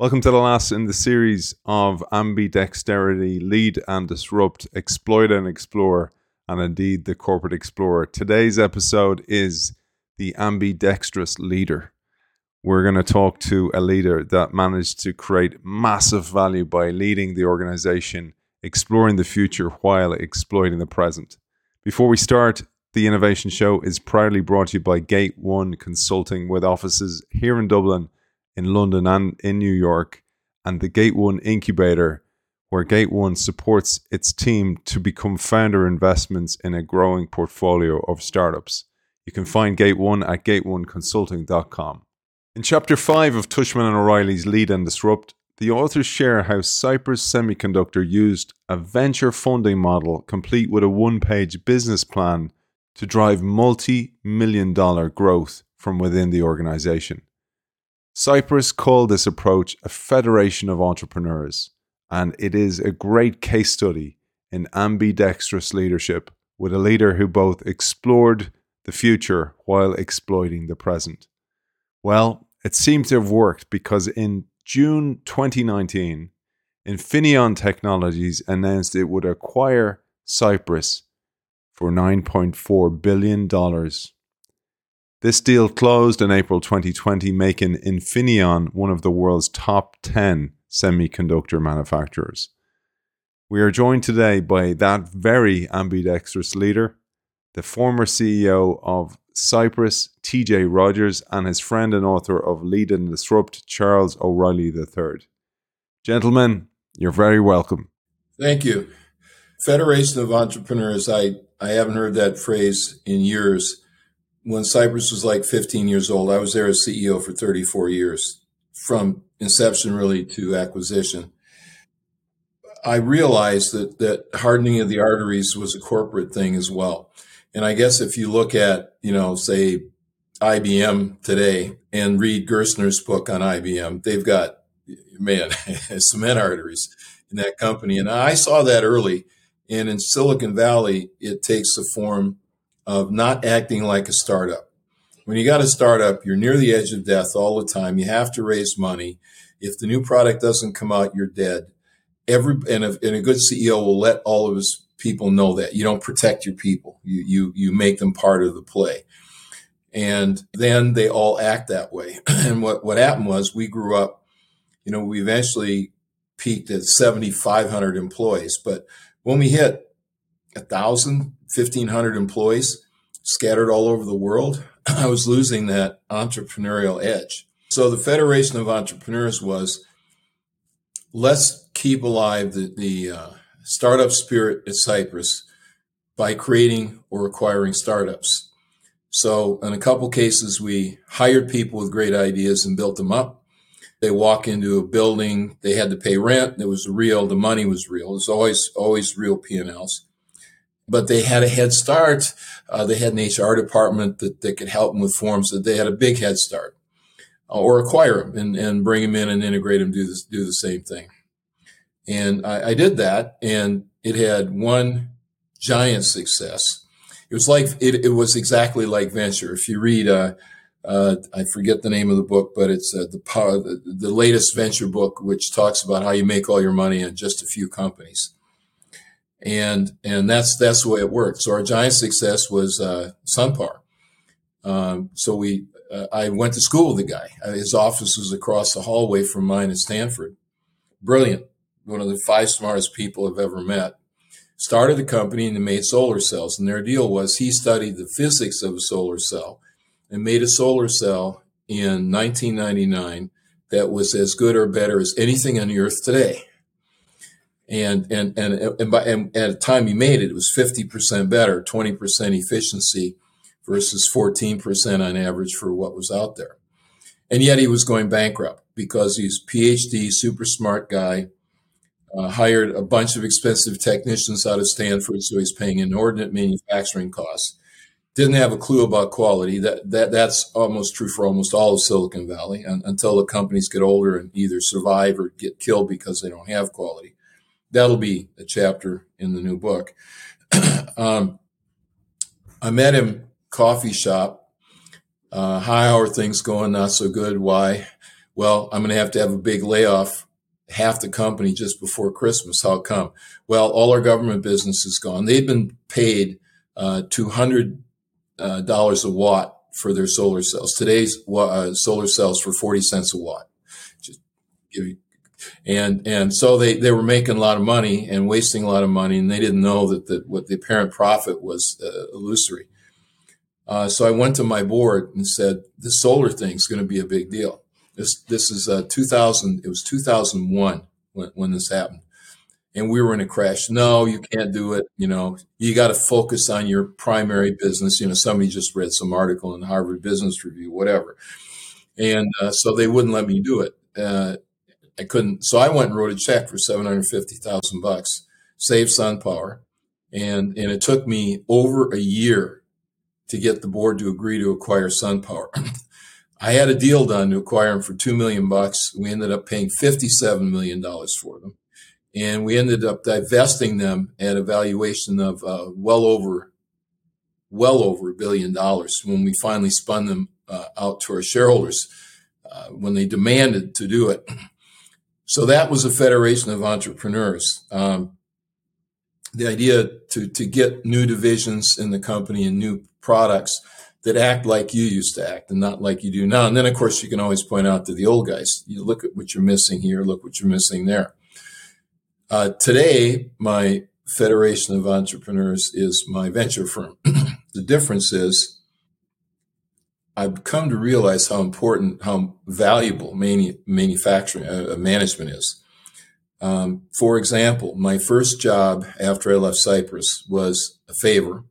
Welcome to the last in the series of Ambidexterity Lead and Disrupt, Exploit and Explore, and indeed the Corporate Explorer. Today's episode is the Ambidextrous Leader. We're going to talk to a leader that managed to create massive value by leading the organization, exploring the future while exploiting the present. Before we start, the Innovation Show is proudly brought to you by Gate One Consulting with offices here in Dublin in London and in New York, and the Gate One Incubator, where Gate One supports its team to become founder investments in a growing portfolio of startups. You can find Gate One at gateoneconsulting.com. In chapter 5 of Tushman and O'Reilly's Lead and Disrupt, the authors share how Cypress Semiconductor used a venture funding model complete with a one page business plan to drive multi million dollar growth from within the organization. Cypress called this approach a federation of entrepreneurs, and it is a great case study in ambidextrous leadership with a leader who both explored the future while exploiting the present. Well, it seemed to have worked because in June 2019, Infineon Technologies announced it would acquire Cypress for $9.4 billion this deal closed in April 2020, making Infineon one of the world's top 10 semiconductor manufacturers. We are joined today by that very ambidextrous leader, the former CEO of Cypress, TJ Rodgers, and his friend and author of Lead and Disrupt, Charles O'Reilly III. Gentlemen, you're very welcome. Thank you. Federation of Entrepreneurs, I, I haven't heard that phrase in years when Cypress was like 15 years old, I was there as CEO for 34 years, from inception really to acquisition. I realized that that hardening of the arteries was a corporate thing as well. And I guess if you look at, you know, say IBM today and read Gerstner's book on IBM, they've got man cement arteries in that company. And I saw that early. And in Silicon Valley, it takes the form of not acting like a startup. When you got a startup, you're near the edge of death all the time. You have to raise money. If the new product doesn't come out, you're dead. Every and a, and a good CEO will let all of his people know that you don't protect your people. You you you make them part of the play, and then they all act that way. and what what happened was we grew up. You know, we eventually peaked at 7,500 employees, but when we hit a thousand, 1,500 employees scattered all over the world, I was losing that entrepreneurial edge. So the Federation of Entrepreneurs was let's keep alive the, the uh, startup spirit at Cypress by creating or acquiring startups. So in a couple cases, we hired people with great ideas and built them up. They walk into a building, they had to pay rent. It was real. The money was real. It was always, always real P&Ls but they had a head start. Uh, they had an HR department that, that could help them with forms. That they had a big head start, uh, or acquire them and, and bring them in and integrate them, do this, do the same thing. And I, I did that, and it had one giant success. It was like it, it was exactly like venture. If you read, uh, uh, I forget the name of the book, but it's uh, the power, the, the latest venture book, which talks about how you make all your money in just a few companies and and that's that's the way it worked. So our giant success was uh, SunPower. Um, so we, uh, I went to school with the guy. Uh, his office was across the hallway from mine at Stanford. Brilliant, one of the five smartest people I've ever met. Started a company and they made solar cells. And their deal was he studied the physics of a solar cell and made a solar cell in 1999 that was as good or better as anything on the earth today and and and and, by, and at the time he made it, it was fifty percent better, twenty percent efficiency versus fourteen percent on average for what was out there. And yet he was going bankrupt because he's PhD, super smart guy, uh, hired a bunch of expensive technicians out of Stanford, so he's paying inordinate manufacturing costs. Didn't have a clue about quality. That that that's almost true for almost all of Silicon Valley, and, until the companies get older and either survive or get killed because they don't have quality that'll be a chapter in the new book. um, I met him coffee shop. Uh, how are things going? Not so good. Why? Well, I'm going to have to have a big layoff, half the company just before Christmas. How come? Well, all our government business is gone. They've been paid uh, $200 uh, a watt for their solar cells. Today's uh, solar cells for 40 cents a watt. Just give you, and and so they, they were making a lot of money and wasting a lot of money, and they didn't know that the, what the apparent profit was uh, illusory. Uh, so I went to my board and said, "The solar thing is going to be a big deal." This this is uh, 2000. It was 2001 when, when this happened, and we were in a crash. No, you can't do it. You know, you got to focus on your primary business. You know, somebody just read some article in the Harvard Business Review, whatever, and uh, so they wouldn't let me do it. I couldn't, so I went and wrote a check for seven hundred fifty thousand bucks, saved SunPower, and and it took me over a year to get the board to agree to acquire SunPower. I had a deal done to acquire them for two million bucks. We ended up paying fifty-seven million dollars for them, and we ended up divesting them at a valuation of uh, well over, well over a billion dollars when we finally spun them uh, out to our shareholders uh, when they demanded to do it. So that was a federation of entrepreneurs. Um, the idea to to get new divisions in the company and new products that act like you used to act and not like you do now. And then, of course, you can always point out to the old guys, you look at what you're missing here, look what you're missing there. Uh, today, my Federation of Entrepreneurs is my venture firm. the difference is I've come to realize how important, how valuable manu- manufacturing uh, management is. Um, for example, my first job after I left Cypress was a favor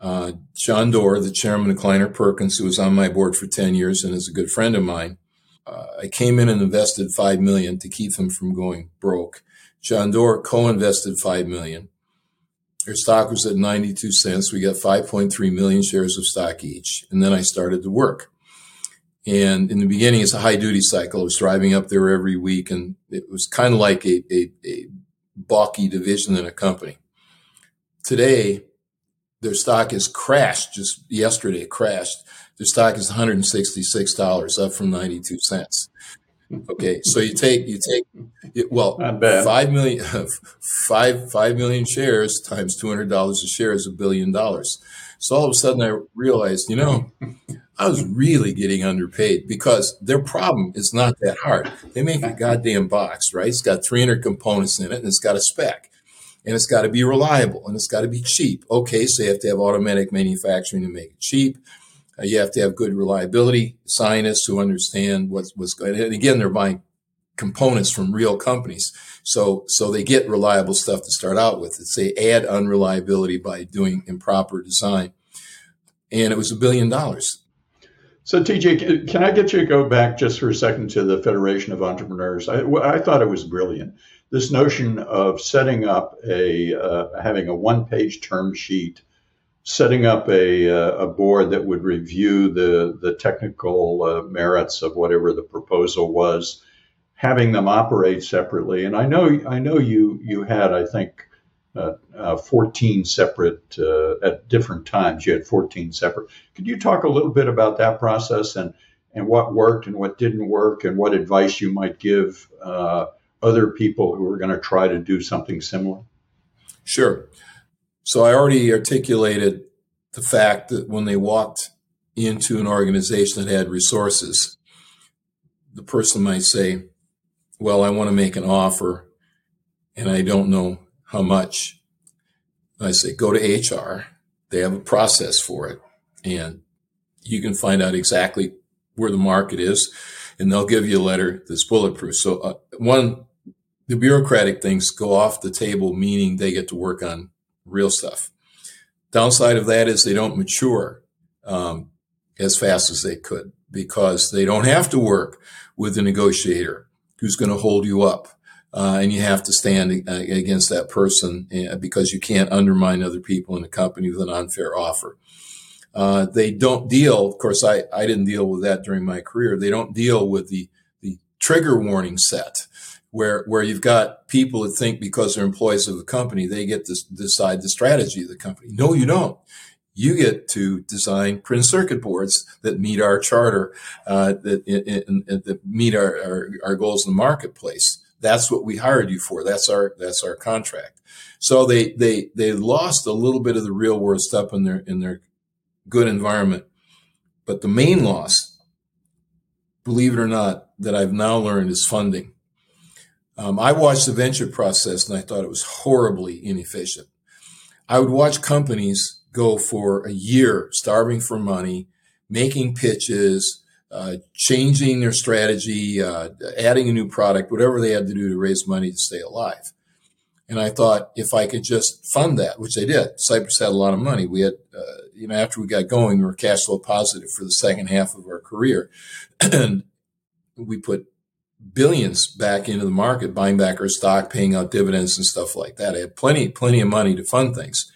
uh, John Doerr, the chairman of Kleiner Perkins, who was on my board for 10 years and is a good friend of mine, uh, I came in and invested 5 million to keep them from going broke. John Doerr co-invested 5 million. Their stock was at 92 cents. We got 5.3 million shares of stock each. And then I started to work. And in the beginning, it's a high duty cycle. I was driving up there every week and it was kind of like a, a, a balky division in a company. Today, their stock has crashed just yesterday it crashed their stock is $166 up from 92 cents okay so you take you take well five million five five million shares times $200 a share is a billion dollars. So all of a sudden i realized you know i was really getting underpaid because their problem is not that hard. They make a goddamn box right? It's got 300 components in it and it's got a spec. And it's got to be reliable and it's got to be cheap. Okay, so you have to have automatic manufacturing to make it cheap. Uh, you have to have good reliability scientists who understand what's, what's going. And again, they're buying components from real companies, so so they get reliable stuff to start out with. It's they add unreliability by doing improper design, and it was a billion dollars. So, TJ, can I get you to go back just for a second to the Federation of Entrepreneurs? I, I thought it was brilliant this notion of setting up a uh, having a one page term sheet, setting up a, uh, a board that would review the the technical uh, merits of whatever the proposal was, having them operate separately. And I know I know you you had I think. Uh, uh, 14 separate uh, at different times. You had 14 separate. Could you talk a little bit about that process and and what worked and what didn't work and what advice you might give other people who are going to try to do something similar? Sure. So I already articulated the fact that when they walked into an organization that had resources, the person might say, Well, I want to make an offer and I don't know how much. I say, Go to HR. They have a process for it. And you can find out exactly where the market is and they'll give you a letter that's bulletproof. So, uh, one the bureaucratic things go off the table, meaning they get to work on real stuff. Downside of that is they don't mature um, as fast as they could because they don't have to work with a negotiator who's going to hold you up. Uh, and you have to stand against that person uh, because you can't undermine other people in the company with an unfair offer. Uh, they don't deal, of course, I, I didn't deal with that during my career. They don't deal with the, the trigger warning set where where you've got people that think because they're employees of the company they get to decide the strategy of the company. No, you don't. You get to design print circuit boards that meet our charter, uh, that, that meet our, our, our goals in the marketplace. That's what we hired you for. That's our that's our contract. So they they they lost a little bit of the real world stuff in their in their good environment. But the main loss, believe it or not, that I've now learned is funding. Um, I watched the venture process and I thought it was horribly inefficient. I would watch companies go for a year starving for money, making pitches, uh, changing their strategy, uh, adding a new product, whatever they had to do to raise money to stay alive. And I thought if I could just fund that, which they did, Cypress had a lot of money. We had, uh, you know, after we got going, we were cash flow positive for the second half of our career. and we put billions back into the market, buying back our stock, paying out dividends and stuff like that. I had plenty, plenty of money to fund things.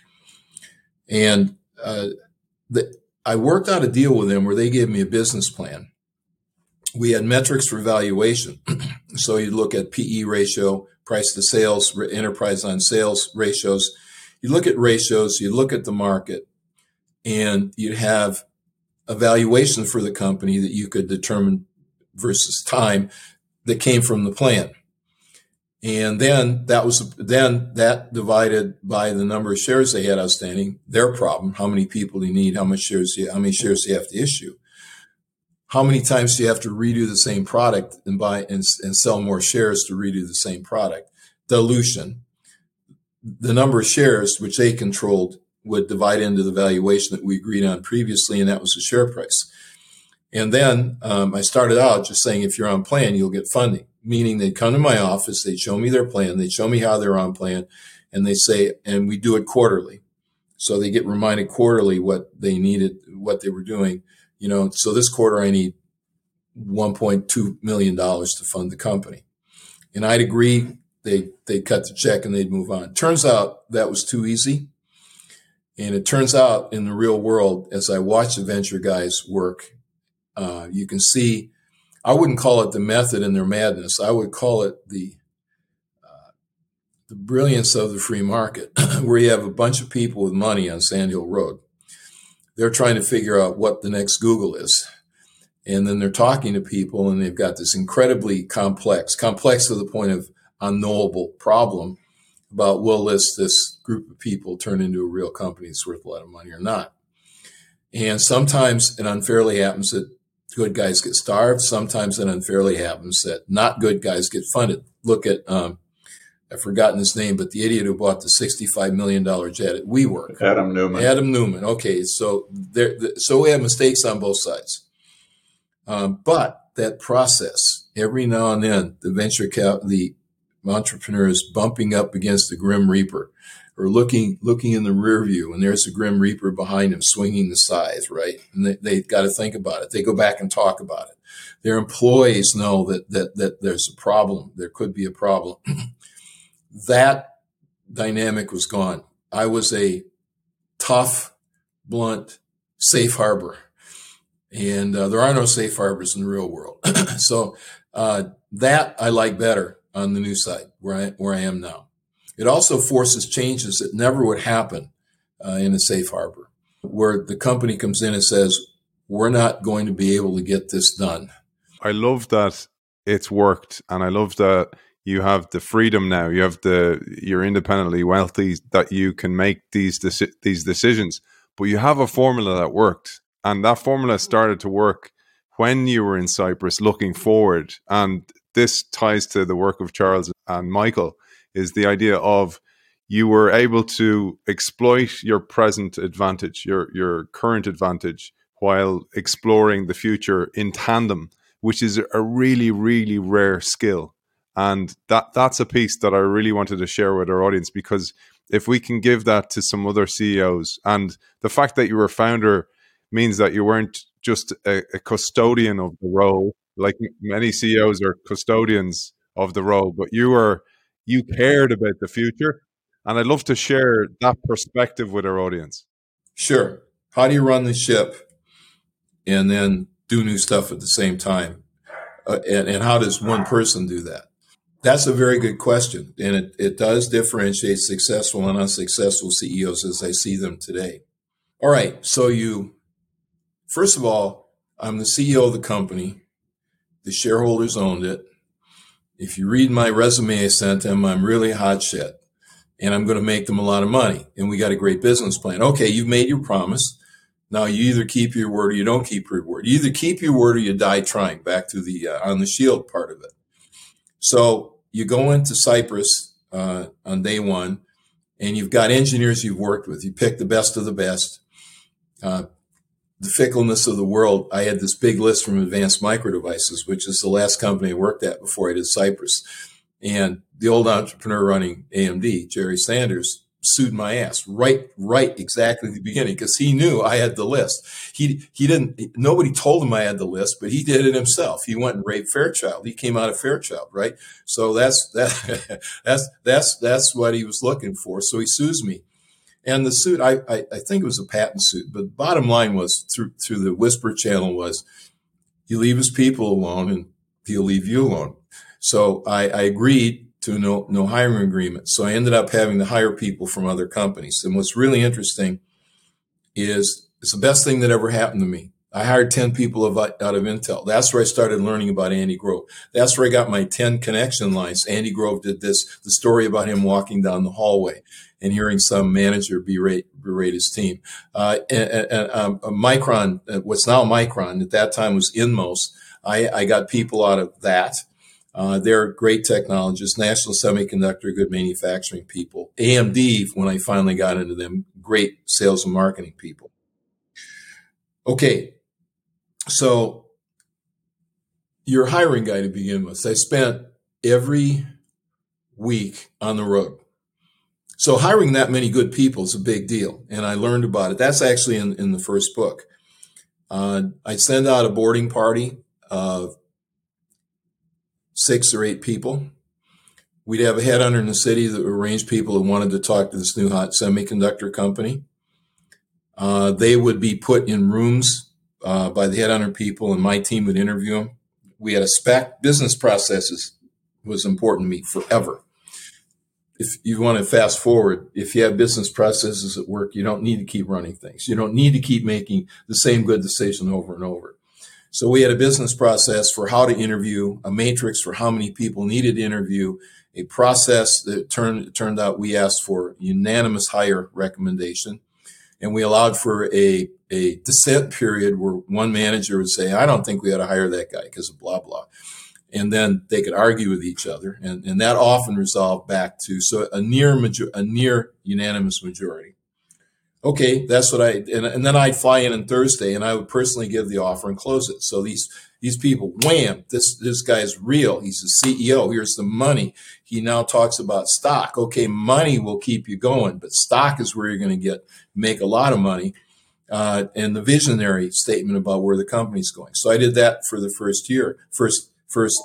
And uh, the, I worked out a deal with them where they gave me a business plan. We had metrics for valuation. so you look at PE ratio, price to sales, enterprise on sales ratios. You look at ratios, you look at the market, and you'd have a valuation for the company that you could determine versus time that came from the plan. And then that was, then that divided by the number of shares they had outstanding, their problem. How many people do you need? How much shares how many shares you have to issue? How many times do you have to redo the same product and buy and, and sell more shares to redo the same product? Dilution. The number of shares which they controlled would divide into the valuation that we agreed on previously, and that was the share price. And then um, I started out just saying, if you're on plan, you'll get funding meaning they'd come to my office, they'd show me their plan, they'd show me how they're on plan, and they say, and we do it quarterly. So they get reminded quarterly what they needed, what they were doing. You know, so this quarter I need $1.2 million to fund the company. And I'd agree, they they cut the check and they'd move on. Turns out that was too easy. And it turns out in the real world, as I watch the venture guys work, uh, you can see I wouldn't call it the method in their madness. I would call it the uh, the brilliance of the free market, where you have a bunch of people with money on Sand Hill Road. They're trying to figure out what the next Google is. And then they're talking to people and they've got this incredibly complex, complex to the point of unknowable problem about will this this group of people turn into a real company that's worth a lot of money or not. And sometimes it unfairly happens that good guys get starved. Sometimes it unfairly happens that not good guys get funded. Look at, um, I've forgotten his name, but the idiot who bought the $65 million jet at WeWork. Adam Neumann. Adam Neumann. Okay. So there, so we have mistakes on both sides. Um, but that process, every now and then, the venture cap, the entrepreneur is bumping up against the grim reaper or looking looking in the rear view and there's a grim reaper behind him swinging the scythe right? And they, they got to think about it. They go back and talk about it. Their employees know that that that there's a problem. There could be a problem. That dynamic was gone. I was a tough blunt safe harbor. And uh, there are no safe harbors in the real world. So uh, that i like better on the new side where i where i am now it also forces changes that never would happen uh, in a safe harbor, where the company comes in and says, we're not going to be able to get this done. I love that it's worked. And I love that you have the freedom now. You have the, you're independently wealthy that you can make these, deci- these decisions. But you have a formula that worked. And that formula started to work when you were in Cypress looking forward. And this ties to the work of Charles and Michael is the idea of you were able to exploit your present advantage, your your current advantage, while exploring the future in tandem, which is a really really rare skill. And that that's a piece that I really wanted to share with our audience because if we can give that to some other CEOs, and the fact that you were founder means that you weren't just a, a custodian of the role, like many CEOs are custodians of the role, but you were you cared about the future. And I'd love to share that perspective with our audience. Sure. How do you run the ship and then do new stuff at the same time? Uh, and, and how does one person do that? That's a very good question. And it, it does differentiate successful and unsuccessful CEOs as I see them today. All right. So you, first of all, I'm the CEO of the company. The shareholders owned it. If you read my resume I sent them, I'm really hot shit and I'm going to make them a lot of money. And we got a great business plan. Okay. You've made your promise. Now you either keep your word or you don't keep your word. You either keep your word or you die trying back to the, uh, on the shield part of it. So you go into Cypress, uh, on day one and you've got engineers you've worked with. You pick the best of the best. Uh, the fickleness of the world, I had this big list from Advanced Micro Devices, which is the last company I worked at before I did Cypress. And the old entrepreneur running AMD, Jerry Sanders, sued my ass right, right, exactly at the beginning because he knew I had the list. He he didn't. Nobody told him I had the list, but he did it himself. He went and raped Fairchild. He came out of Fairchild, right? So that's that that's that's that's what he was looking for. So he sues me. And the suit, I, I, I think it was a patent suit, but bottom line was through through the whisper channel was, you leave his people alone, and he'll leave you alone. So I, I agreed to no no hiring agreement. So I ended up having to hire people from other companies. And what's really interesting is it's the best thing that ever happened to me. I hired 10 people of, out of Intel. That's where I started learning about Andy Grove. That's where I got my 10 connection lines. Andy Grove did this, the story about him walking down the hallway and hearing some manager berate, berate his team. Uh, and, and um, Micron, uh, what's now Micron, at that time was Inmos. I, I got people out of that. Uh, they're great technologists, National Semiconductor, good manufacturing people. AMD, when I finally got into them, great sales and marketing people. Okay, so your hiring guy to begin with. I spent every week on the road. So hiring that many good people is a big deal. And I learned about it. That's actually in, in the first book. Uh, I'd send out a boarding party of six or eight people. We'd have a headhunter in the city that would arrange people who wanted to talk to this new hot semiconductor company. Uh, they would be put in rooms uh, by the headhunter people, and my team would interview them. We had a spec. Business processes was important to me forever. If you want to fast forward, if you have business processes at work, you don't need to keep running things. You don't need to keep making the same good decision over and over. So we had a business process for how to interview, a matrix for how many people needed to interview, a process that turned turned out we asked for unanimous hire recommendation, and we allowed for a a dissent period where one manager would say, "I don't think we ought to hire that guy because of blah blah," and then they could argue with each other, and and that often resolved back to so a near major a near unanimous majority okay, that's what I, and, and then I'd fly in on Thursday and I would personally give the offer and close it. So these, these people, wham, this, this guy's real. He's a CEO. Here's the money. He now talks about stock. Okay. Money will keep you going, but stock is where you're going to get, make a lot of money. Uh, and the visionary statement about where the company's going. So I did that for the first year, first, first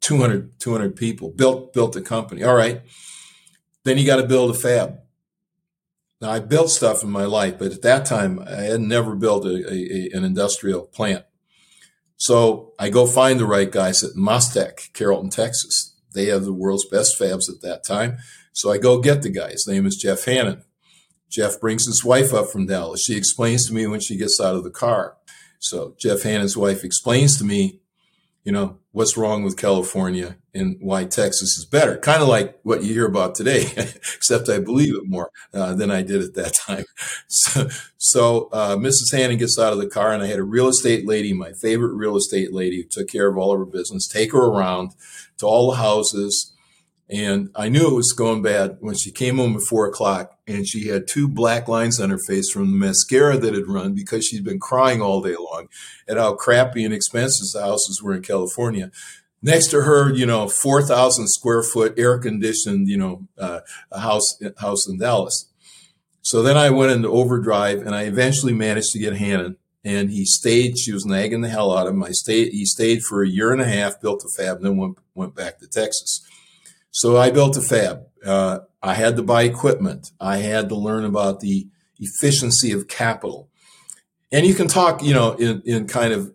200, 200 people built, built the company. All right. Then you got to build a fab now, I built stuff in my life, but at that time, I had never built a, a, an industrial plant. So I go find the right guys at Mostek, Carrollton, Texas. They have the world's best fabs at that time. So I go get the guy. His name is Jeff Hannon. Jeff brings his wife up from Dallas. She explains to me when she gets out of the car. So Jeff Hannon's wife explains to me you know, what's wrong with California and why Texas is better. Kind of like what you hear about today, except I believe it more uh, than I did at that time. So, so uh, Mrs. Hannon gets out of the car, and I had a real estate lady, my favorite real estate lady, who took care of all of her business, take her around to all the houses and I knew it was going bad when she came home at four o'clock and she had two black lines on her face from the mascara that had run because she'd been crying all day long at how crappy and expensive the houses were in California. Next to her, you know, 4,000 square foot air conditioned, you know, uh, a house, house in Dallas. So then I went into overdrive and I eventually managed to get Hannon and he stayed. She was nagging the hell out of him. I stayed, he stayed for a year and a half, built a fab, and then went, went back to Texas. So I built a fab. Uh, I had to buy equipment. I had to learn about the efficiency of capital. And you can talk, you know, in, in kind of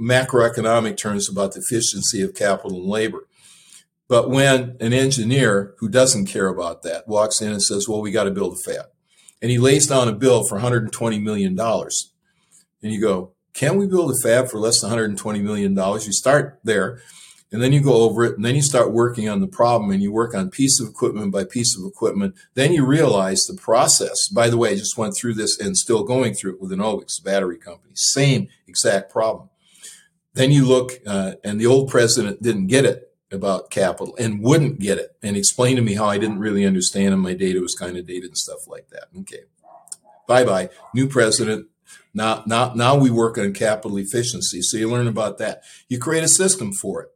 macroeconomic terms about the efficiency of capital and labor. But when an engineer who doesn't care about that walks in and says, well, we got to build a fab. and he lays down a bill for 120 million dollars. And you go, can we build a fab for less than 120 million dollars? You start there, and then you go over it, and then you start working on the problem, and you work on piece of equipment by piece of equipment. Then you realize the process. By the way, I just went through this and still going through it with an Enovix battery company. Same exact problem. Then you look, uh, and the old president didn't get it about capital and wouldn't get it and explain to me how I didn't really understand and my data was kind of dated and stuff like that. Okay. Bye bye. New president. Now, now, now we work on capital efficiency. So you learn about that. You create a system for it.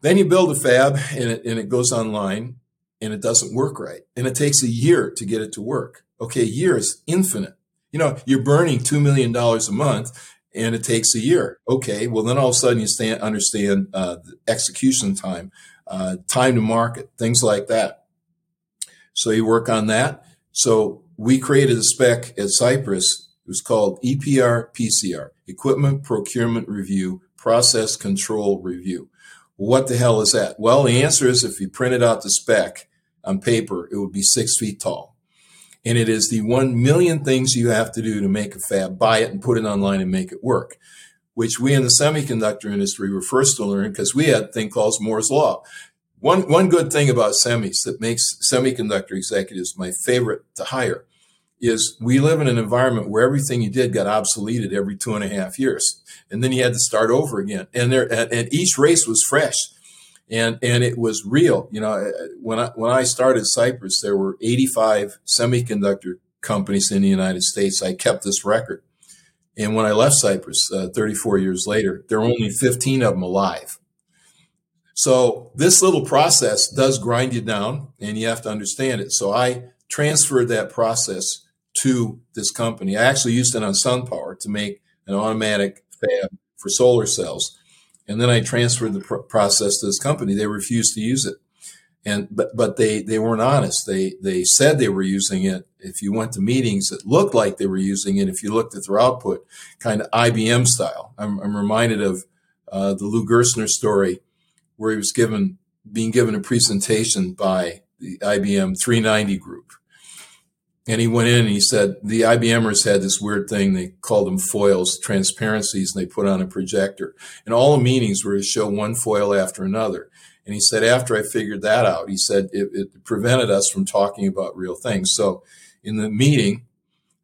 Then you build a fab and it, and it goes online and it doesn't work right. And it takes a year to get it to work. Okay. Year is infinite. You know, you're burning $2 million a month and it takes a year. Okay, well then all of a sudden you stand, understand uh, execution time, uh, time to market, things like that. So you work on that. So we created a spec at Cypress. It was called EPR PCR, Equipment Procurement Review, Process Control Review. What the hell is that? Well, the answer is if you printed out the spec on paper, it would be six feet tall. And it is the one million things you have to do to make a fab, buy it and put it online and make it work, which we in the semiconductor industry were first to learn because we had a thing called Moore's Law. One, one good thing about semis that makes semiconductor executives my favorite to hire is we live in an environment where everything you did got obsoleted every two and a half years. And then you had to start over again. And there, and each race was fresh and and it was real. You know, when I when I started Cypress, there were 85 semiconductor companies in the United States. I kept this record, and when I left Cypress, uh, 34 years later, there are only 15 of them alive. So this little process does grind you down, and you have to understand it. So I transferred that process to this company. I actually used it on SunPower to make an automatic fab for solar cells and then I transferred the pr- process to this company. They refused to use it, and but but they they weren't honest. They they said they were using it. If you went to meetings, it looked like they were using it. If you looked at their output, kind of IBM style. I'm, I'm reminded of uh, the Lou Gerstner story, where he was given being given a presentation by the IBM 390 group, and he went in and he said the IBMers had this weird thing. They called them foils, transparencies, and they put on a projector. And all the meetings were to show one foil after another. And he said, after I figured that out, he said it, it prevented us from talking about real things. So in the meeting,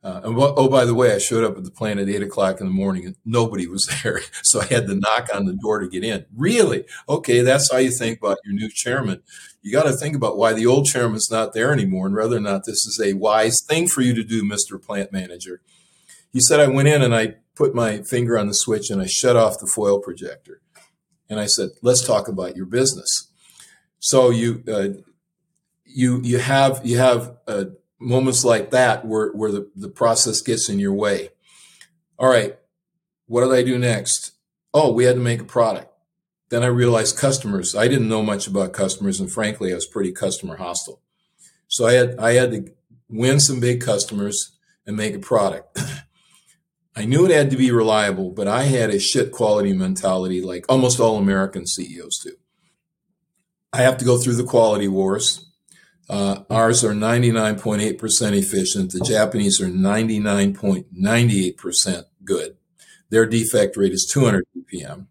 uh, and oh, by the way, I showed up at the plant at eight o'clock in the morning and nobody was there. So I had to knock on the door to get in. Really? Okay, that's how you think about your new chairman. You got to think about why the old chairman's not there anymore and whether or not this is a wise thing for you to do, Mr. Plant Manager. He said, I went in and I put my finger on the switch and I shut off the foil projector. And I said, let's talk about your business. So you, uh, you, you have, you have, uh, moments like that where, where the, the process gets in your way. All right, what did I do next? Oh, we had to make a product. Then I realized customers. I didn't know much about customers, and frankly, I was pretty customer hostile. So I had I had to win some big customers and make a product. I knew it had to be reliable, but I had a shit quality mentality like almost all American CEOs do. I have to go through the quality wars. Uh, ours are 99.8% efficient. The Japanese are 99.98% good. Their defect rate is 200 ppm.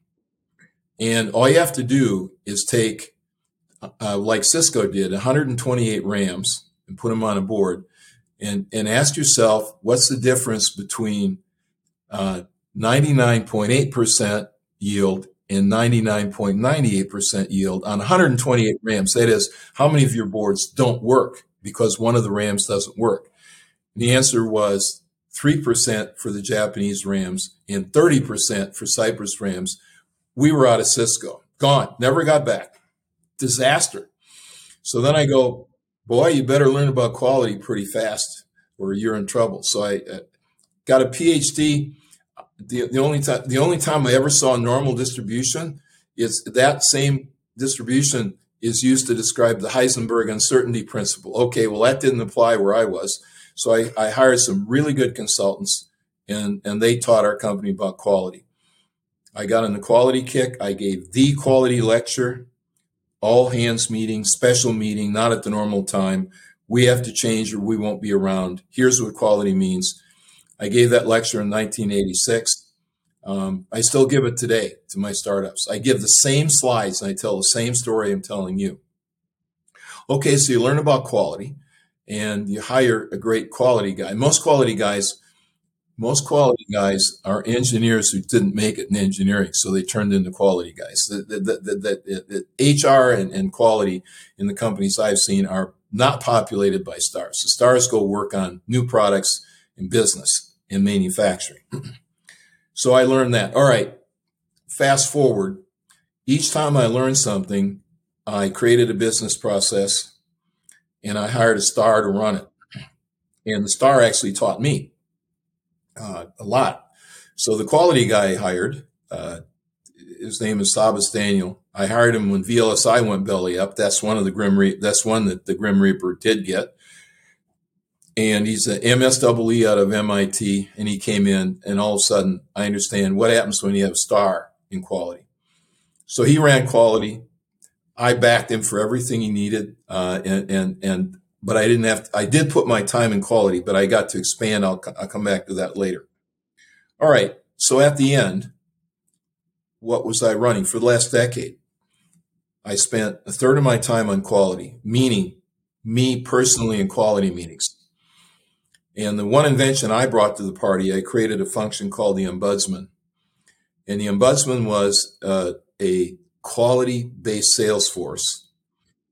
And all you have to do is take, uh, like Cisco did, 128 RAMs and put them on a board and, and ask yourself, what's the difference between uh, 99.8% yield and 99.98% yield on 128 RAMs. That is, how many of your boards don't work because one of the RAMs doesn't work? And the answer was 3% for the Japanese RAMs and 30% for Cypress RAMs. We were out of Cisco, gone, never got back. Disaster. So then I go, boy, you better learn about quality pretty fast or you're in trouble. So I uh, got a PhD the, the only time the only time I ever saw normal distribution is that same distribution is used to describe the Heisenberg uncertainty principle. Okay, well that didn't apply where I was, so I, I hired some really good consultants, and and they taught our company about quality. I got in the quality kick. I gave the quality lecture, all hands meeting, special meeting, not at the normal time. We have to change or we won't be around. Here's what quality means. I gave that lecture in 1986. Um, I still give it today to my startups. I give the same slides and I tell the same story I'm telling you. Okay, so you learn about quality and you hire a great quality guy. Most quality guys, most quality guys are engineers who didn't make it in engineering, so they turned into quality guys. The, HR and, and quality in the companies I've seen are not populated by stars. The stars go work on new products in business in manufacturing. so I learned that. All right, fast forward. Each time I learned something, I created a business process and I hired a star to run it. And the star actually taught me uh, a lot. So the quality guy I hired, uh, his name is Sabas Daniel. I hired him when VLSI went belly up. That's one of the Grim Reaper. That's one that the Grim Reaper did get. And he's an MSWE out of MIT, and he came in, and all of a sudden, I understand what happens when you have a star in quality. So he ran quality. I backed him for everything he needed, uh, and and and but I didn't have. To, I did put my time in quality, but I got to expand. I'll I'll come back to that later. All right. So at the end, what was I running for the last decade? I spent a third of my time on quality, meaning me personally in quality meetings. And the one invention I brought to the party, I created a function called the ombudsman. And the ombudsman was uh, a quality based sales force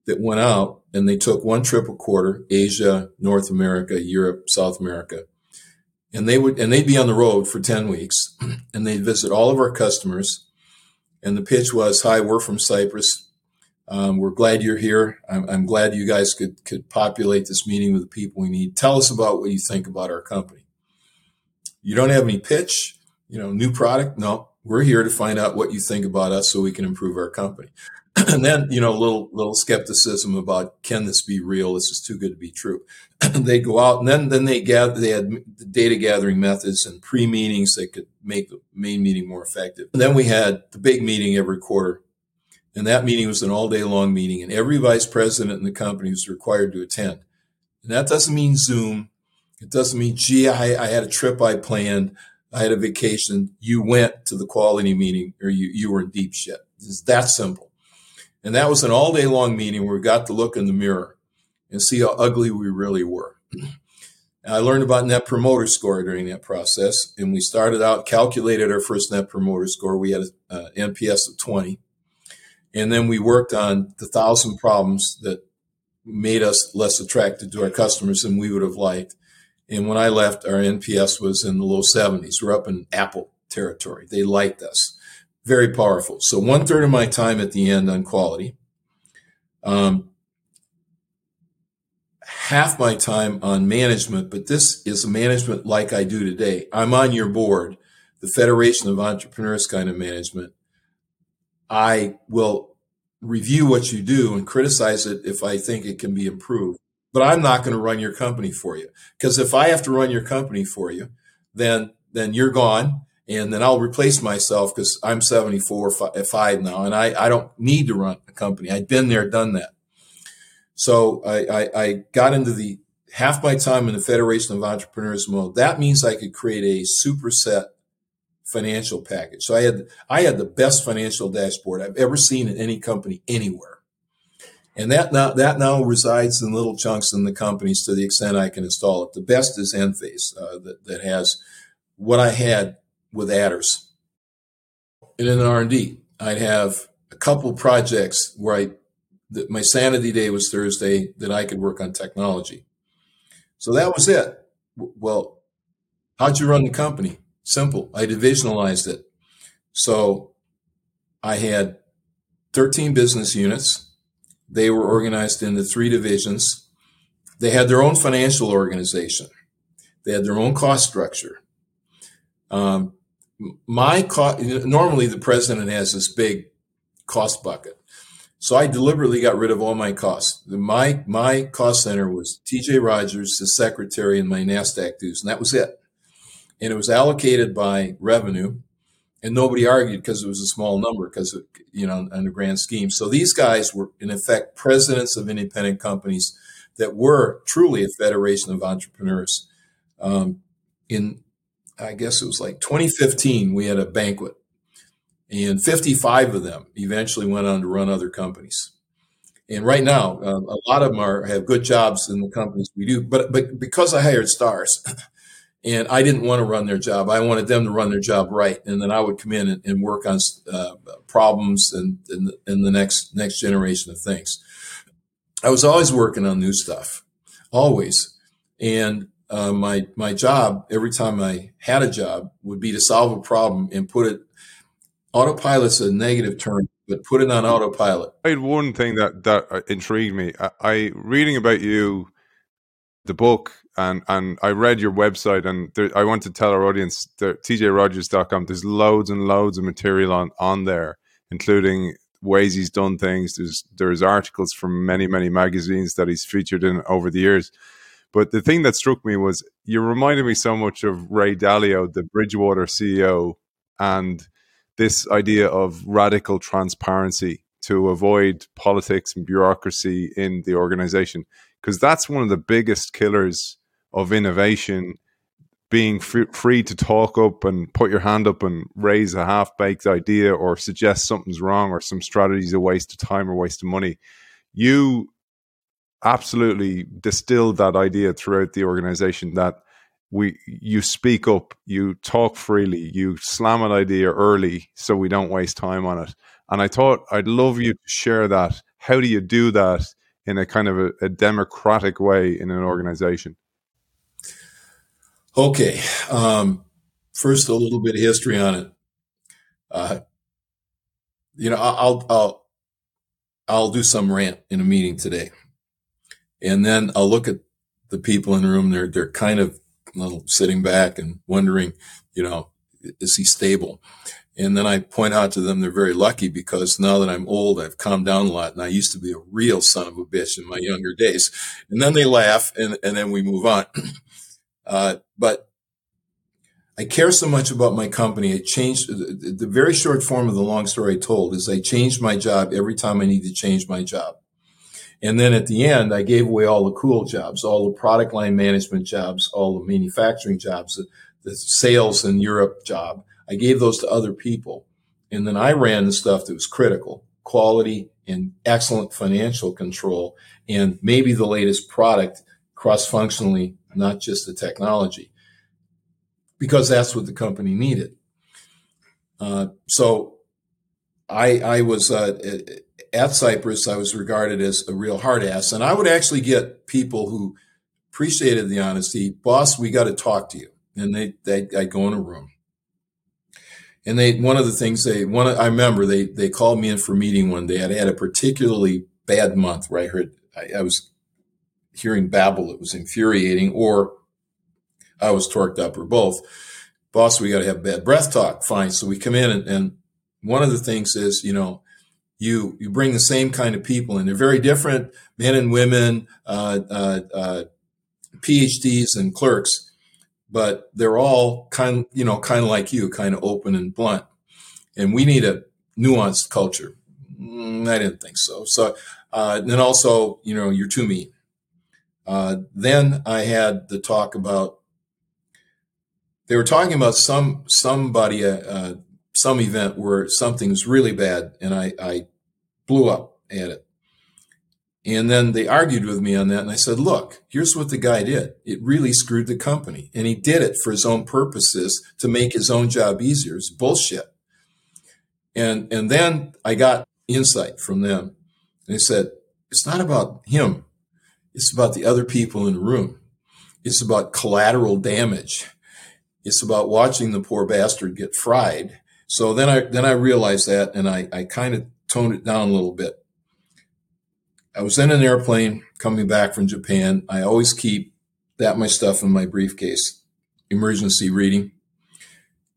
that went out and they took one trip a quarter Asia, North America, Europe, South America. And they would, and they'd be on the road for 10 weeks and they'd visit all of our customers. And the pitch was, Hi, we're from Cypress. Um, we're glad you're here. I'm, I'm, glad you guys could, could populate this meeting with the people we need. Tell us about what you think about our company. You don't have any pitch, you know, new product? No, we're here to find out what you think about us so we can improve our company. and then, you know, a little, little skepticism about can this be real? This is too good to be true. they go out and then, then they gather, they had data gathering methods and pre meetings that could make the main meeting more effective. And then we had the big meeting every quarter. And that meeting was an all day long meeting and every vice president in the company was required to attend. And that doesn't mean Zoom. It doesn't mean, gee, I, I had a trip I planned. I had a vacation. You went to the quality meeting or you, you were in deep shit. It's that simple. And that was an all day long meeting where we got to look in the mirror and see how ugly we really were. I learned about net promoter score during that process. And we started out, calculated our first net promoter score. We had an NPS of 20. And then we worked on the thousand problems that made us less attracted to our customers than we would have liked. And when I left, our NPS was in the low 70s. We're up in Apple territory. They liked us. Very powerful. So one third of my time at the end on quality. Um, half my time on management, but this is management like I do today. I'm on your board, the Federation of Entrepreneurs kind of management. I will review what you do and criticize it if I think it can be improved but I'm not going to run your company for you. Because if I have to run your company for you, then then you're gone, and then I'll replace myself because I'm 74 five now, and I, I don't need to run a company. I've been there, done that. So I, I, I got into the half my time in the Federation of Entrepreneurs mode. That means I could create a superset financial package. So I had I had the best financial dashboard I've ever seen in any company anywhere. And that now that now resides in little chunks in the companies to the extent I can install it. The best is Enphase uh, that that has what I had with adders. And in R and D, I'd have a couple projects where I that my sanity day was Thursday that I could work on technology. So that was it. Well, how'd you run the company? Simple. I divisionalized it. So I had 13 business units they were organized into three divisions. They had their own financial organization. They had their own cost structure. Um, my cost, normally the president has this big cost bucket. So I deliberately got rid of all my costs. My, my cost center was TJ Rodgers, the secretary, and my NASDAQ dues, and that was it. And it was allocated by revenue and nobody argued because it was a small number because you know on the grand scheme so these guys were in effect presidents of independent companies that were truly a federation of entrepreneurs. Um, in, I guess it was like 2015, we had a banquet, and 55 of them eventually went on to run other companies. And right now, uh, a lot of them are have good jobs in the companies we do. But but because I hired stars, and I didn't want to run their job, I wanted them to run their job right, and then I would come in and, and work on uh, problems and in the, the next next generation of things. I was always working on new stuff, always, and uh, my my job every time I had a job would be to solve a problem and put it. Autopilot's a negative term but put it on autopilot. I had one thing that that uh, intrigued me. I, I reading about you, the book, and and I read your website, and there, I want to tell our audience that tjrodgers.com. There's loads and loads of material on on there, including ways he's done things. There's there's articles from many many magazines that he's featured in over the years. But the thing that struck me was you reminded me so much of Ray Dalio, the Bridgewater CEO, and this idea of radical transparency to avoid politics and bureaucracy in the organization because that's one of the biggest killers of innovation being f- free to talk up and put your hand up and raise a half-baked idea or suggest something's wrong or some strategy is a waste of time or waste of money. You absolutely distilled that idea throughout the organization that we you speak up, you talk freely, you slam an idea early so we don't waste time on it. And I thought I'd love you to share that. How do you do that in a kind of a, a democratic way in an organization? Okay. Um, first, a little bit of history on it. Uh, you know, I'll, I'll, I'll do some rant in a meeting today. And then I'll look at the people in the room. They're, they're kind of little sitting back and wondering, you know, is he stable? And then I point out to them they're very lucky because now that I'm old, I've calmed down a lot. And I used to be a real son of a bitch in my younger days. And then they laugh and, and then we move on. Uh, but I care so much about my company. I changed the, the very short form of the long story I told is I changed my job every time I need to change my job. And then at the end, I gave away all the cool jobs, all the product line management jobs, all the manufacturing jobs, the, the sales in Europe job. I gave those to other people. And then I ran the stuff that was critical, quality and excellent financial control, and maybe the latest product cross functionally, not just the technology, because that's what the company needed. Uh, so I, I was uh, at Cypress, I was regarded as a real hard ass. And I would actually get people who appreciated the honesty. Boss, we got to talk to you. And they, they, I'd go in a room. And they, one of the things they, one, I remember they, they called me in for a meeting one day. I had a particularly bad month where I heard, I, I was hearing babble. It was infuriating or I was torqued up or both. Boss, we got to have bad breath talk. Fine. So we come in and, and one of the things is, you know, you you bring the same kind of people and They're very different, men and women, uh, uh, uh, PhDs and clerks, but they're all kind, you know, kind of like you, kind of open and blunt. And we need a nuanced culture. Mm, I didn't think so. So uh, then also, you know, you're too mean. Uh, then I had the talk about. They were talking about some somebody, uh, some event where something's really bad, and I, I blew up at it. And then they argued with me on that. And I said, look, here's what the guy did. It really screwed the company. And he did it for his own purposes to make his own job easier. It's bullshit. And, and then I got insight from them. They said, it's not about him. It's about the other people in the room. It's about collateral damage. It's about watching the poor bastard get fried. So then I, then I realized that and I, I kind of toned it down a little bit. I was in an airplane coming back from Japan. I always keep that my stuff in my briefcase, emergency reading.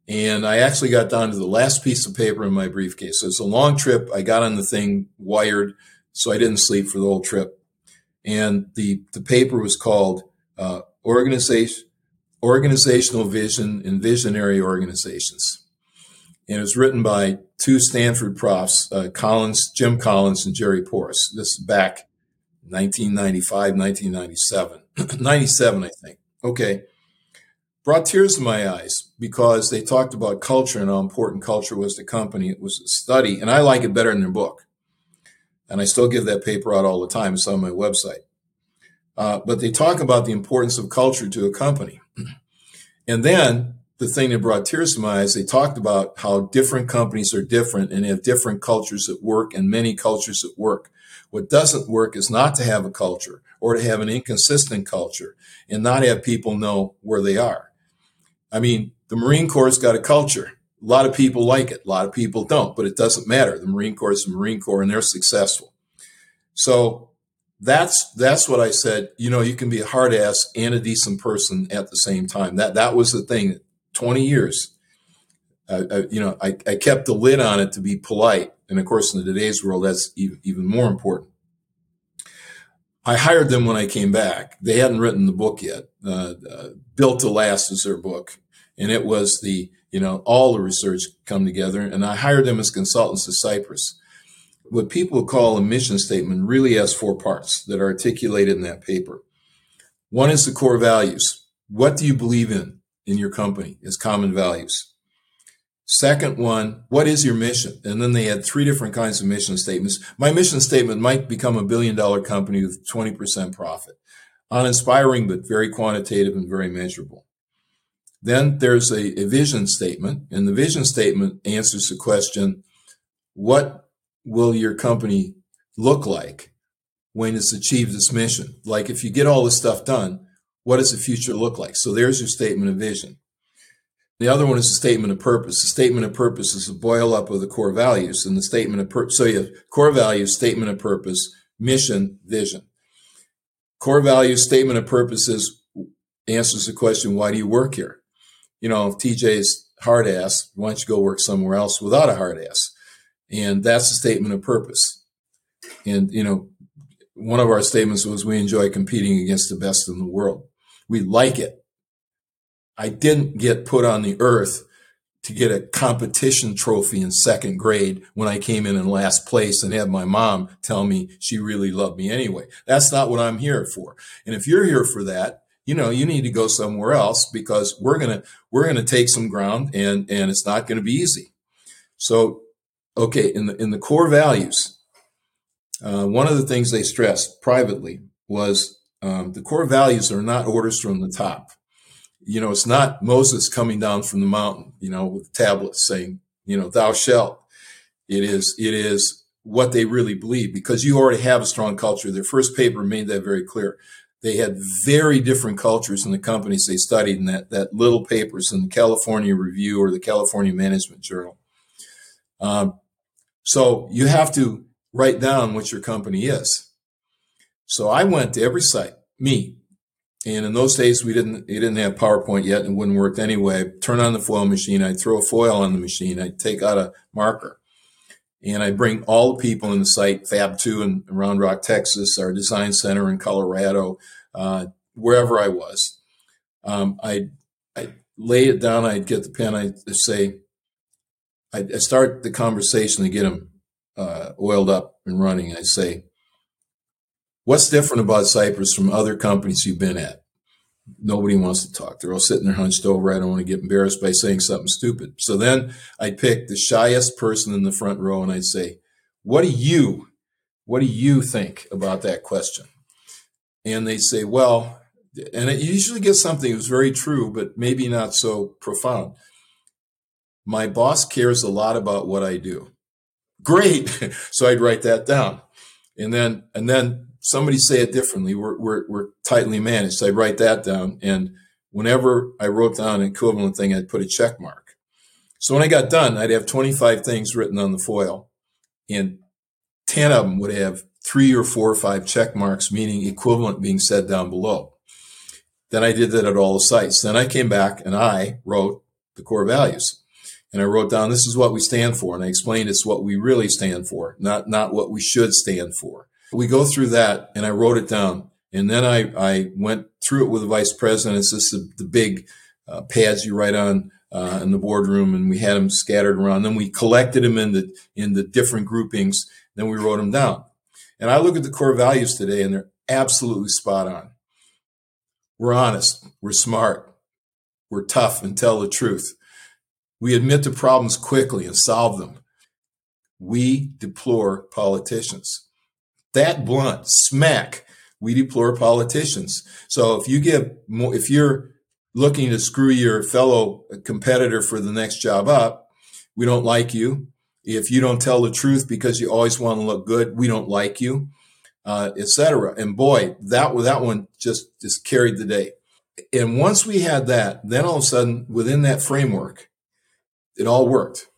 And I actually got down to the last piece of paper in my briefcase. So it's a long trip. I got on the thing wired, so I didn't sleep for the whole trip. And the, the paper was called uh, Organization, Organizational Vision and Visionary Organizations and it was written by two Stanford profs, uh, Collins, Jim Collins, and Jerry Porras. This is back 1995, 1997, 97, I think. Okay. Brought tears to my eyes because they talked about culture and how important culture was to company. It was a study, and I like it better than their book. And I still give that paper out all the time. It's on my website. Uh, but they talk about the importance of culture to a company. And then the thing that brought tears to my eyes, they talked about how different companies are different and have different cultures at work and many cultures at work. What doesn't work is not to have a culture or to have an inconsistent culture and not have people know where they are. I mean, the Marine Corps got a culture. A lot of people like it. A lot of people don't, but it doesn't matter. The Marine Corps is the Marine Corps and they're successful. So that's that's what I said. You know, you can be a hard ass and a decent person at the same time. That that was the thing. Twenty years, uh, I, you know, I, I kept the lid on it to be polite, and of course, in today's world, that's even even more important. I hired them when I came back. They hadn't written the book yet. Uh, uh, Built to Last is their book, and it was the you know all the research come together. And I hired them as consultants to Cypress. what people call a mission statement really has four parts that are articulated in that paper. One is the core values. What do you believe in in your company as common values? Second one, what is your mission? And then they had three different kinds of mission statements. My mission statement might become a billion dollar company with 20% profit. Uninspiring, but very quantitative and very measurable. Then there's a, a vision statement, and the vision statement answers the question, what will your company look like when it's achieved its mission? Like if you get all this stuff done, what does the future look like? So there's your statement of vision. The other one is a statement of purpose. The statement of purpose is a boil up of the core values and the statement of purpose. So you have core values, statement of purpose, mission, vision. Core values, statement of purpose is answers the question, why do you work here? You know, if TJ's hard ass, why don't you go work somewhere else without a hard ass? And that's the statement of purpose. And, you know, one of our statements was we enjoy competing against the best in the world. We like it. I didn't get put on the earth to get a competition trophy in second grade when I came in in last place and had my mom tell me she really loved me anyway. That's not what I'm here for. And if you're here for that, you know, you need to go somewhere else because we're going to, we're going to take some ground and, and it's not going to be easy. So okay, in the in the core values, uh, one of the things they stressed privately was um, the core values are not orders from the top. You know, it's not Moses coming down from the mountain, you know, with tablets saying, you know, thou shalt. It is it is what they really believe because you already have a strong culture. Their first paper made that very clear. They had very different cultures in the companies they studied in that, that little papers in the California Review or the California Management Journal. Um, so you have to write down what your company is. So I went to every site, me. And in those days, we didn't, we didn't have PowerPoint yet and it wouldn't work anyway. Turn on the foil machine. I'd throw a foil on the machine. I'd take out a marker and I'd bring all the people in the site, Fab 2 in Round Rock, Texas, our design center in Colorado, uh, wherever I was. Um, I'd, I'd lay it down. I'd get the pen. I'd say, I start the conversation to get them uh, oiled up and running. I say, "What's different about Cypress from other companies you've been at?" Nobody wants to talk. They're all sitting there hunched over. I don't want to get embarrassed by saying something stupid. So then I pick the shyest person in the front row and I'd say, "What do you, what do you think about that question?" And they say, "Well," and it usually gets something that's very true, but maybe not so profound my boss cares a lot about what I do. Great. so I'd write that down. And then, and then somebody say it differently. We're, we're, we're tightly managed. I'd write that down. And whenever I wrote down an equivalent thing, I'd put a check mark. So when I got done, I'd have 25 things written on the foil and 10 of them would have three or four or five check marks, meaning equivalent being said down below. Then I did that at all the sites. Then I came back and I wrote the core values and I wrote down this is what we stand for, and I explained it's what we really stand for, not not what we should stand for. We go through that, and I wrote it down, and then I I went through it with the vice president. It's just the, the big uh, pads you write on uh, in the boardroom, and we had them scattered around. Then we collected them in the in the different groupings. Then we wrote them down, And I look at the core values today and they're absolutely spot on. We're honest, we're smart, we're tough and tell the truth. We admit to problems quickly and solve them. We deplore politicians. That blunt, smack, we deplore politicians. So if you give more, if you're looking to screw your fellow competitor for the next job up, we don't like you. If you don't tell the truth because you always want to look good, we don't like you, uh, etc. And boy, that that one just just carried the day. And once we had that, then all of a sudden, within that framework, it all worked.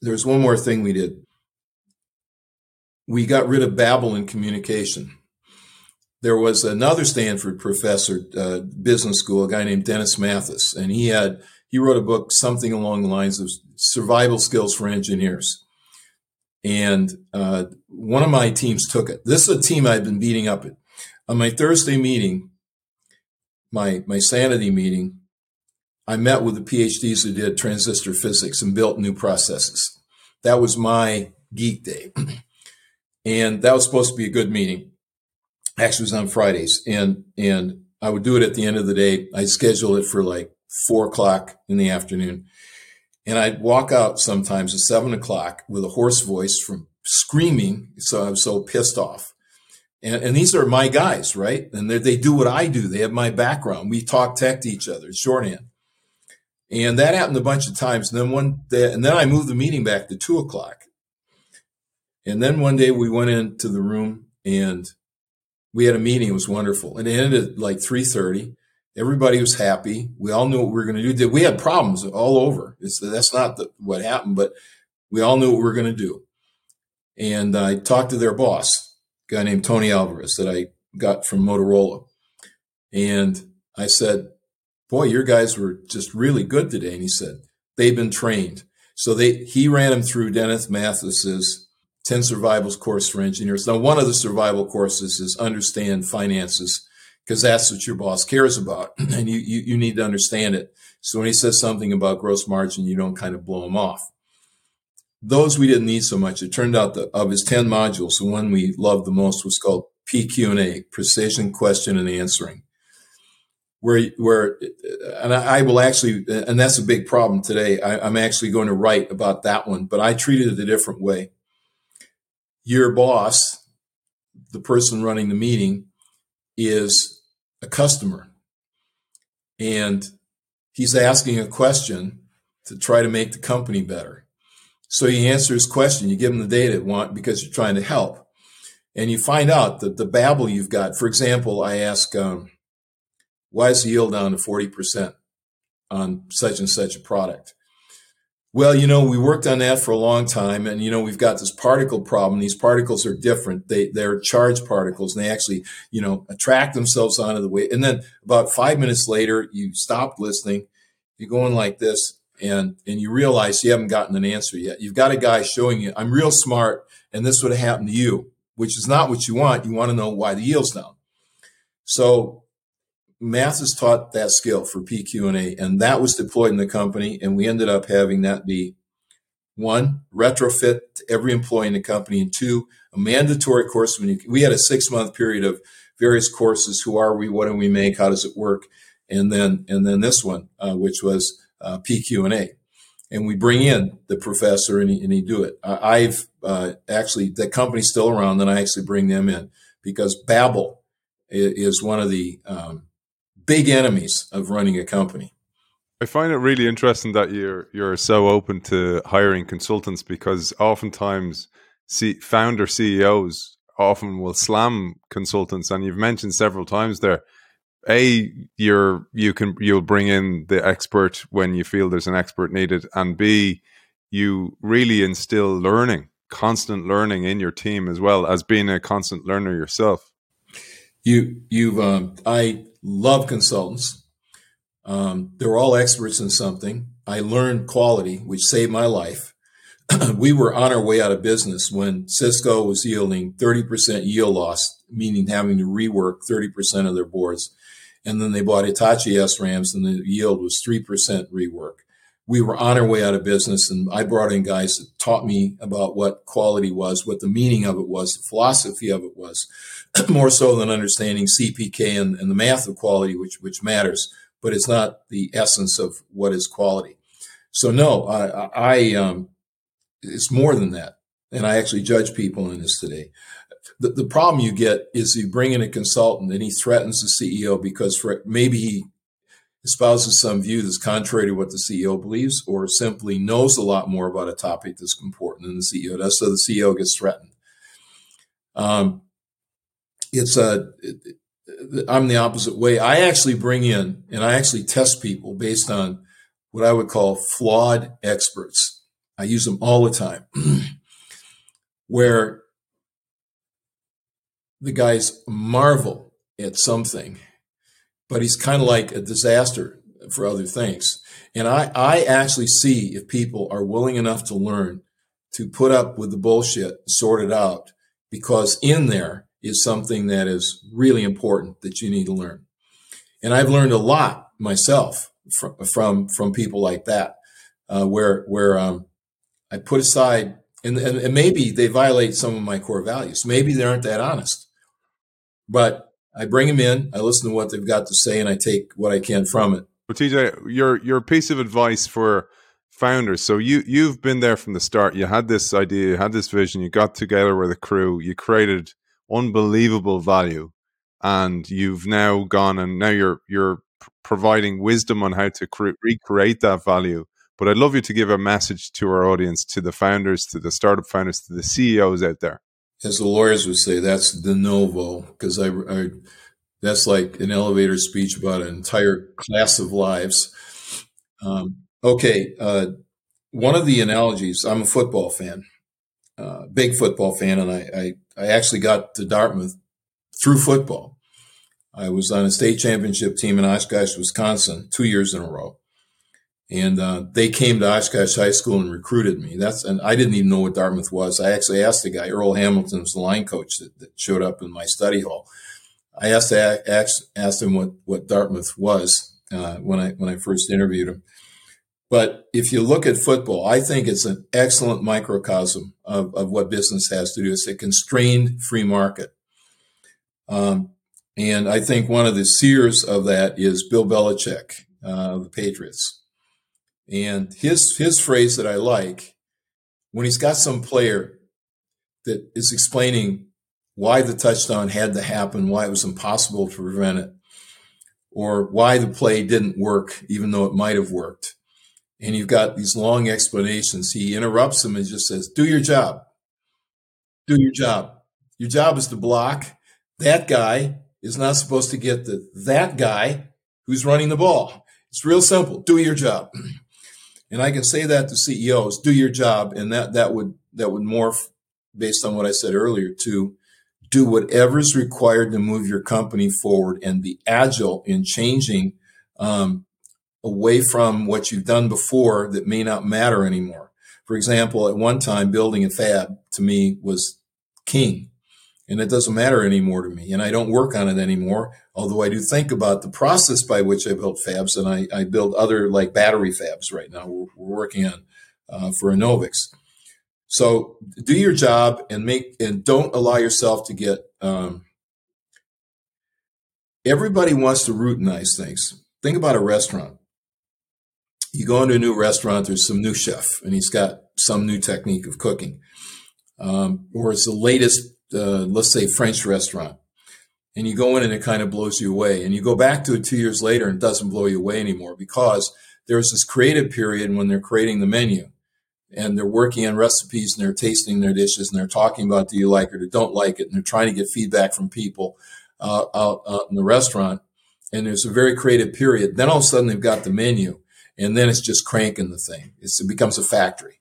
There's one more thing we did. We got rid of babble in communication. There was another Stanford professor, uh, business school, a guy named Dennis Matthies, and he had he wrote a book something along the lines of survival skills for engineers. And uh, one of my teams took it. This is a team I've been beating up at. On my Thursday meeting, my my sanity meeting, I met with the PhDs who did transistor physics and built new processes. That was my geek day. and that was supposed to be a good meeting. Actually, was on Fridays. And and I would do it at the end of the day. I scheduled it for like four o'clock in the afternoon. And I'd walk out sometimes at seven o'clock with a hoarse voice from screaming. So I was so pissed off. And, and these are my guys, right? And they do what I do. They have my background. We talk tech to each other, shorthand. And that happened a bunch of times. And then one day, and then I moved the meeting back to two o'clock. And then one day we went into the room and we had a meeting. It was wonderful. And it ended at like 3.30. Everybody was happy. We all knew what we were going to do. We had problems all over. It's, that's not the, what happened, but we all knew what we were going to do. And I talked to their boss, a guy named Tony Alvarez that I got from Motorola. And I said, boy, your guys were just really good today. And he said, they've been trained. So they, he ran them through Dennis Matthies's 10 survivals course for engineers. Now, one of the survival courses is understand finances because that's what your boss cares about. and you, you, you need to understand it. So when he says something about gross margin, you don't kind of blow him off. Those we didn't need so much. It turned out that of his 10 modules, the one we loved the most was called PQ&A, precision question and answering where where and I will actually and that's a big problem today. I, am actually going to write about that one, but I treated it a different way. Your boss, the person running the meeting, is a customer, and he's asking a question to try to make the company better. So you answer his question, you give him the data it want because you're trying to help, and you find out that the babble you've got. For example, I ask. Um, why is the yield down to 40% on such and such a product? Well, you know, we worked on that for a long time, and you know, we've got this particle problem. These particles are different; they they're charged particles, and they actually, you know, attract themselves onto the way. And then about five minutes later, you stop listening, you're going like this, and and you realize you haven't gotten an answer yet. You've got a guy showing you, "I'm real smart, and this would have happened to you," which is not what you want. You want to know why the yield's down. So Matthies taught that skill for PQ&A, and that was deployed in the company, and we ended up having that be one retrofit to every employee in the company, and two a mandatory course. When you, we had a six month period of various courses: who are we, what do we make, how does it work, and then and then this one, uh, which was uh, PQ&A, and we bring in the professor and he, and he do it. I've uh, actually the company's still around, and I actually bring them in because Babel is one of the um, big enemies of running a company. I find it really interesting that you're you're so open to hiring consultants because oftentimes see, founder CEOs often will slam consultants, and you've mentioned several times there. A, you're you can you'll bring in the expert when you feel there's an expert needed, and B, you really instill learning, constant learning in your team as well as being a constant learner yourself. You you've um, I love consultants. Um, they're all experts in something. I learned quality, which saved my life. we were on our way out of business when Cisco was yielding 30% yield loss, meaning having to rework 30% of their boards. And then they bought Hitachi SRAMs and the yield was 3% rework. We were on our way out of business. And I brought in guys that taught me about what quality was, what the meaning of it was, the philosophy of it was, more so than understanding CPK and, and the math of quality, which, which matters, but it's not the essence of what is quality. So no, I, I um, it's more than that. And I actually judge people in this today. The, the problem you get is you bring in a consultant and he threatens the CEO because for maybe he espouses some view that's contrary to what the CEO believes, or simply knows a lot more about a topic that's important than the CEO does, so the CEO gets threatened. Um, it's a, I'm the opposite way. I actually bring in and I actually test people based on what I would call flawed experts. I use them all the time, where the guys marvel at something but he's kind of like a disaster for other things. And I, I actually see if people are willing enough to learn to put up with the bullshit, sort it out, because in there is something that is really important that you need to learn. And I've learned a lot myself from from, from people like that, uh, where where um, I put aside and, and, and maybe they violate some of my core values. Maybe they aren't that honest, but I bring them in, I listen to what they've got to say, and I take what I can from it. Well, TJ, your your piece of advice for founders. So you you've been there from the start. You had this idea, you had this vision. You got together with a crew. You created unbelievable value, and you've now gone and now you're you're providing wisdom on how to cre- recreate that value. But I'd love you to give a message to our audience, to the founders, to the startup founders, to the CEOs out there as the lawyers would say, that's de novo because I, I, that's like an elevator speech about an entire class of lives. Um, okay, uh, one of the analogies. I'm a football fan, uh, big football fan, and I, I, I actually got to Dartmouth through football. I was on a state championship team in Oshkosh, Wisconsin, two years in a row and uh, they came to Oshkosh High School and recruited me. That's and I didn't even know what Dartmouth was. I actually asked the guy, Earl Hamilton was the line coach that, that showed up in my study hall. I asked asked, asked him what what Dartmouth was uh, when I when I first interviewed him. But if you look at football, I think it's an excellent microcosm of, of what business has to do. It's a constrained free market. Um, and I think one of the seers of that is Bill Belichick uh, of the Patriots. And his his phrase that I like, when he's got some player that is explaining why the touchdown had to happen, why it was impossible to prevent it, or why the play didn't work, even though it might have worked. And you've got these long explanations. He interrupts him and just says, Do your job. Do your job. Your job is to block. That guy is not supposed to get the that guy who's running the ball. It's real simple. Do your job. And I can say that to CEOs, do your job. And that, that would, that would morph based on what I said earlier to do whatever is required to move your company forward and be agile in changing, um, away from what you've done before that may not matter anymore. For example, at one time, building a fab to me was king and it doesn't matter anymore to me. And I don't work on it anymore. Although I do think about the process by which I built fabs, and I, I build other like battery fabs right now. We're, we're working on uh, for Enovix. So do your job and make and don't allow yourself to get. Um, everybody wants to routinize things. Think about a restaurant. You go into a new restaurant. There's some new chef, and he's got some new technique of cooking, um, or it's the latest uh, let's say French restaurant, and you go in and it kind of blows you away, and you go back to it two years later and it doesn't blow you away anymore because there's this creative period when they're creating the menu and they're working on recipes and they're tasting their dishes and they're talking about do you like it or don't like it? And they're trying to get feedback from people uh, out, out in the restaurant. And there's a very creative period. Then all of a sudden they've got the menu and then it's just cranking the thing. It's, it becomes a factory.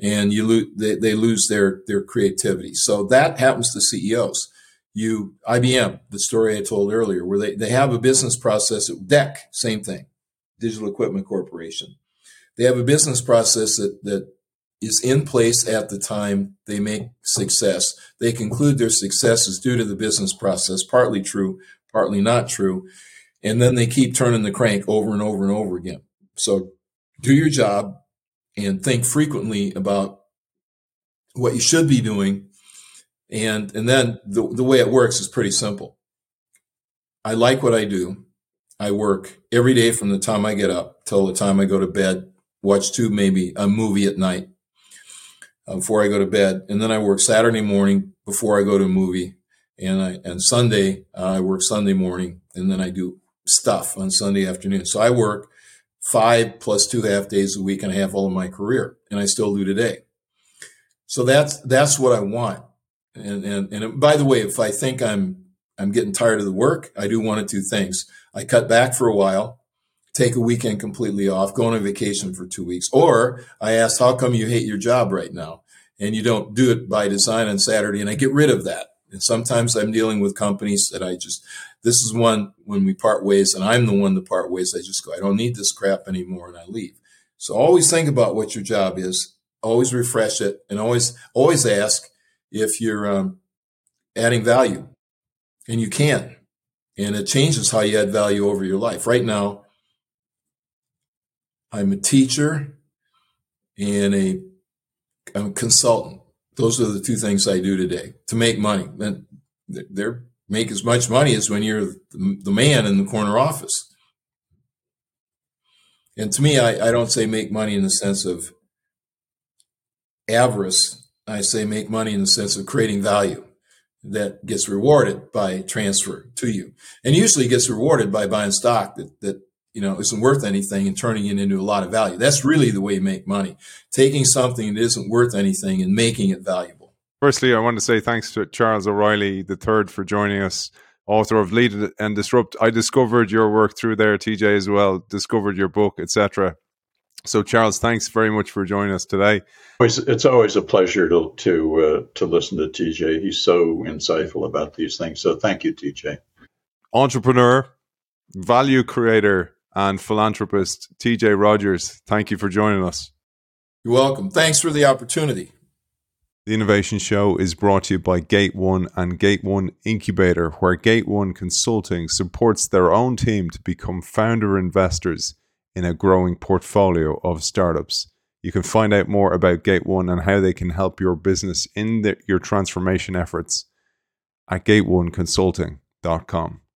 And you lose they, they lose their their creativity. So that happens to CEOs. You IBM, the story I told earlier, where they, they have a business process at DEC, same thing, Digital Equipment Corporation. They have a business process that that is in place at the time they make success. They conclude their success is due to the business process, partly true, partly not true. And then they keep turning the crank over and over and over again. So do your job and think frequently about what you should be doing. And, and then the, the way it works is pretty simple. I like what I do. I work every day from the time I get up till the time I go to bed, watch two, maybe a movie at night uh, before I go to bed. And then I work Saturday morning before I go to a movie. And I, and Sunday, uh, I work Sunday morning and then I do stuff on Sunday afternoon. So I work five plus two half days a week and I have all of my career and I still do today. So that's, that's what I want. And, and, and by the way, if I think I'm, I'm getting tired of the work, I do one of two things. I cut back for a while, take a weekend completely off, go on a vacation for two weeks, or I ask, how come you hate your job right now? And you don't do it by design on Saturday and I get rid of that. And sometimes I'm dealing with companies that I just, this is one when we part ways and I'm the one to part ways. I just go, I don't need this crap anymore and I leave. So always think about what your job is. Always refresh it and always, always ask if you're um, adding value and you can. And it changes how you add value over your life. Right now, I'm a teacher and a, I'm a consultant. Those are the two things I do today to make money. And they're make as much money as when you're the man in the corner office. And to me, I, I don't say make money in the sense of avarice. I say make money in the sense of creating value that gets rewarded by transfer to you. And usually gets rewarded by buying stock that, that you know isn't worth anything and turning it into a lot of value. That's really the way you make money. Taking something that isn't worth anything and making it valuable. Firstly, I want to say thanks to Charles O'Reilly III for joining us, author of Lead and Disrupt. I discovered your work through there, TJ, as well, discovered your book, etc. So, Charles, thanks very much for joining us today. It's always a pleasure to to uh, to listen to TJ. He's so insightful about these things. So, thank you, TJ. Entrepreneur, value creator, and philanthropist TJ Rodgers. Thank you for joining us. You're welcome. Thanks for the opportunity. The Innovation Show is brought to you by Gate One and Gate One Incubator, where Gate One Consulting supports their own team to become founder investors in a growing portfolio of startups. You can find out more about Gate One and how they can help your business in the, your transformation efforts at gateoneconsulting.com.